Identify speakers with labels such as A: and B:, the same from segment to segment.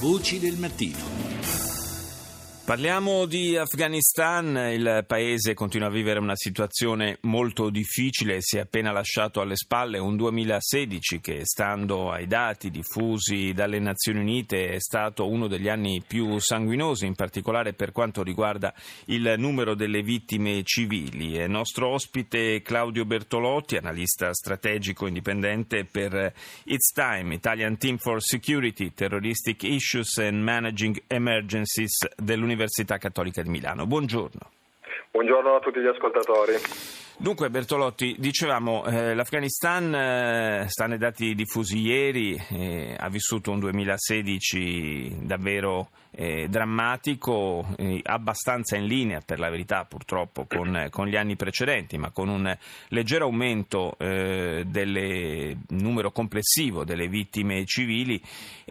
A: Voci del mattino.
B: Parliamo di Afghanistan, il paese continua a vivere una situazione molto difficile, si è appena lasciato alle spalle un 2016 che stando ai dati diffusi dalle Nazioni Unite è stato uno degli anni più sanguinosi, in particolare per quanto riguarda il numero delle vittime civili. È nostro ospite Claudio Bertolotti, analista strategico indipendente per It's Time, Italian Team for Security, Terroristic Issues and Managing Emergencies dell'Università dell'Università Cattolica di Milano. Buongiorno.
C: Buongiorno a tutti gli ascoltatori.
B: Dunque Bertolotti, dicevamo, eh, l'Afghanistan, eh, sta nei dati diffusi ieri, eh, ha vissuto un 2016 davvero eh, drammatico, eh, abbastanza in linea per la verità purtroppo con, con, gli anni precedenti, ma con un leggero aumento eh, del numero complessivo delle vittime civili,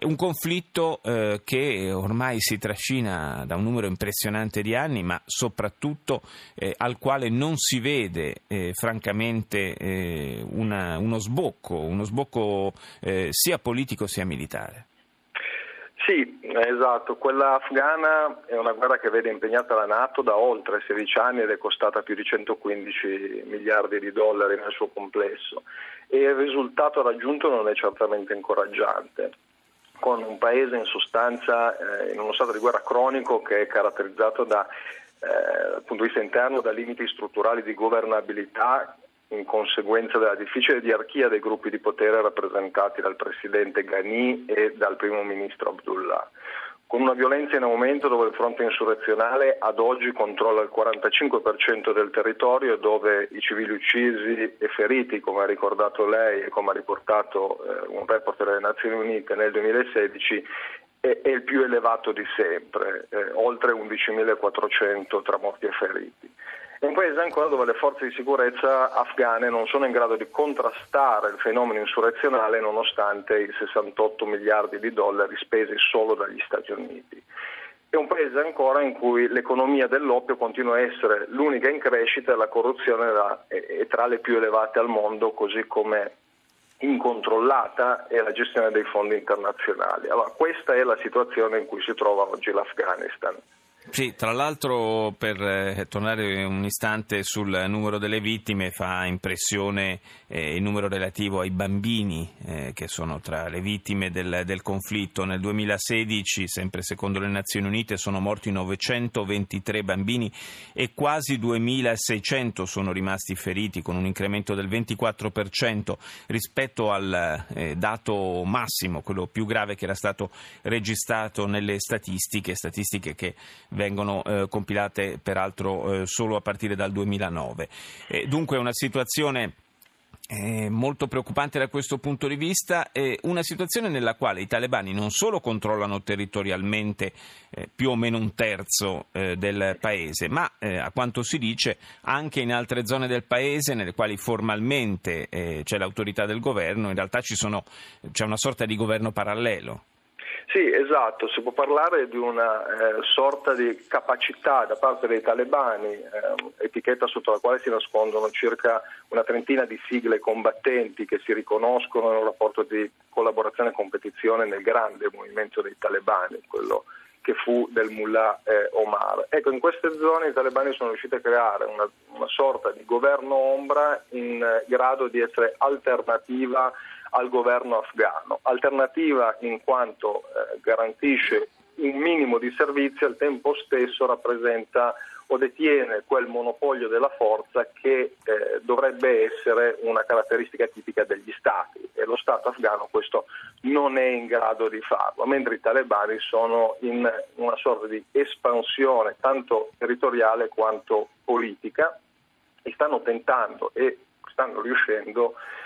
B: un conflitto che ormai si trascina da un numero impressionante di anni, ma soprattutto al quale non si vede eh, francamente eh, una, uno sbocco, uno sbocco eh, sia politico sia militare.
C: Sì, esatto. Quella afghana è una guerra che vede impegnata la Nato da oltre 16 anni ed è costata più di 115 miliardi di dollari nel suo complesso e il risultato raggiunto non è certamente incoraggiante con un paese in sostanza eh, in uno stato di guerra cronico che è caratterizzato da dal punto di vista interno da limiti strutturali di governabilità in conseguenza della difficile diarchia dei gruppi di potere rappresentati dal presidente Ghani e dal primo ministro Abdullah. Con una violenza in aumento dove il fronte insurrezionale ad oggi controlla il 45% del territorio e dove i civili uccisi e feriti, come ha ricordato lei e come ha riportato eh, un report delle Nazioni Unite nel 2016, è, il più elevato di sempre, eh, oltre 11.400 tra morti e feriti. È un paese ancora dove le forze di sicurezza afghane non sono in grado di contrastare il fenomeno insurrezionale nonostante i 68 miliardi di dollari spesi solo dagli Stati Uniti. È un paese ancora in cui l'economia dell'oppio continua a essere l'unica in crescita e la corruzione è tra le più elevate al mondo, così come incontrollata è la gestione dei fondi internazionali. Allora, questa è la situazione in cui si trova oggi l'Afghanistan.
B: Sì, tra l'altro per eh, tornare un istante sul numero delle vittime fa impressione eh, il numero relativo ai bambini eh, che sono tra le vittime del, del, conflitto. Nel 2016, sempre secondo le Nazioni Unite, sono morti 923 bambini e quasi 2600 sono rimasti feriti con un incremento del 24% rispetto al eh, dato massimo, quello più grave che era stato registrato nelle statistiche, statistiche che vengono eh, compilate peraltro eh, solo a partire dal 2009. Eh, dunque una situazione eh, molto preoccupante da questo punto di vista, è una situazione nella quale i talebani non solo controllano territorialmente eh, più o meno un terzo eh, del paese, ma eh, a quanto si dice anche in altre zone del paese nelle quali formalmente eh, c'è l'autorità del governo, in realtà sono, c'è una sorta di governo parallelo.
C: Sì, esatto, si può parlare di una eh, sorta di capacità da parte dei talebani, eh, etichetta sotto la quale si nascondono circa una trentina di sigle combattenti che si riconoscono in un rapporto di collaborazione e competizione nel grande movimento dei talebani, quello che fu del mullah eh, Omar. Ecco, in queste zone i talebani sono riusciti a creare una, una sorta di governo ombra in eh, grado di essere alternativa al governo afghano. Alternativa in quanto eh, garantisce un minimo di servizi al tempo stesso rappresenta o detiene quel monopolio della forza che eh, dovrebbe essere una caratteristica tipica degli Stati e lo Stato afghano questo non è in grado di farlo, mentre i talebani sono in una sorta di espansione tanto territoriale quanto politica e stanno tentando e stanno riuscendo a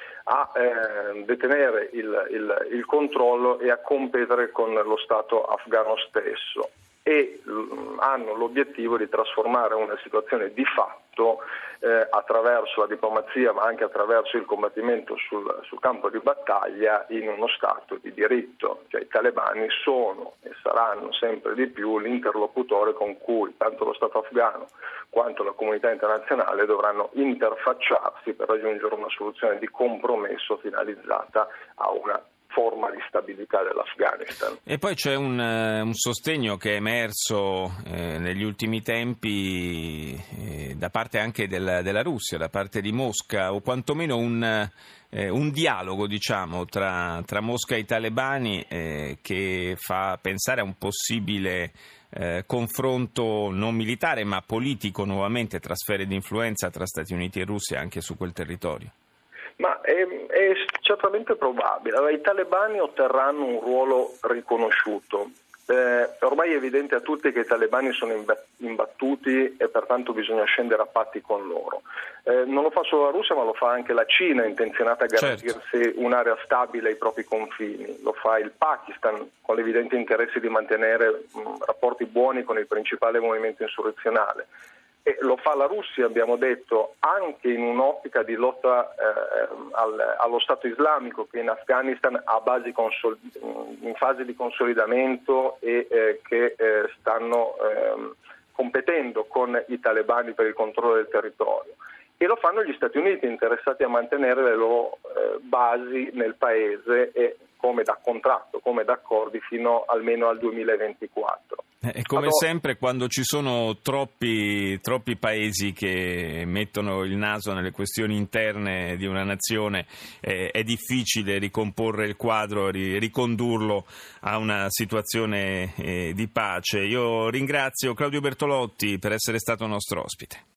C: eh, detenere il, il, il, controllo e a competere con lo Stato afghano stesso e mh, hanno l'obiettivo di trasformare una situazione di fatto eh, attraverso la diplomazia ma anche attraverso il combattimento sul, sul, campo di battaglia in uno Stato di diritto. Cioè, I talebani sono e saranno sempre di più l'interlocutore con cui tanto lo Stato afghano quanto la comunità internazionale dovranno interfacciarsi per raggiungere una soluzione di compromesso finalizzata a una forma di stabilità dell'Afghanistan.
B: E poi c'è un, eh, un sostegno che è emerso eh, negli ultimi tempi eh, da parte anche del, della Russia, da parte di Mosca, o quantomeno un, eh, un dialogo diciamo, tra, tra, Mosca e i talebani eh, che fa pensare a un possibile eh, confronto non militare ma politico nuovamente, trasfere di influenza tra Stati Uniti e Russia anche su quel territorio.
C: Ma è, è certamente probabile. Allora, I talebani otterranno un ruolo riconosciuto. Eh, ormai è evidente a tutti che i talebani sono imbattuti e pertanto bisogna scendere a patti con loro. Eh, non lo fa solo la Russia ma lo fa anche la Cina intenzionata a certo. garantirsi certo. un'area stabile ai propri confini, lo fa il Pakistan con l'evidente interesse di mantenere mh, rapporti buoni con il principale movimento insurrezionale. E lo fa la Russia, abbiamo detto, anche in un'ottica di lotta eh, al, allo Stato islamico che in Afghanistan ha basi consol- in fase di consolidamento e eh, che eh, stanno ehm, competendo con i talebani per il controllo del territorio. E lo fanno gli Stati Uniti interessati a mantenere le loro eh, basi nel paese e come da contratto, come da accordi fino almeno al 2024.
B: E eh, come allora, sempre quando ci sono troppi, troppi, paesi che mettono il naso nelle questioni interne di una nazione eh, è difficile ricomporre il quadro, ri, ricondurlo a una situazione eh, di pace. Io ringrazio Claudio Bertolotti per essere stato nostro ospite.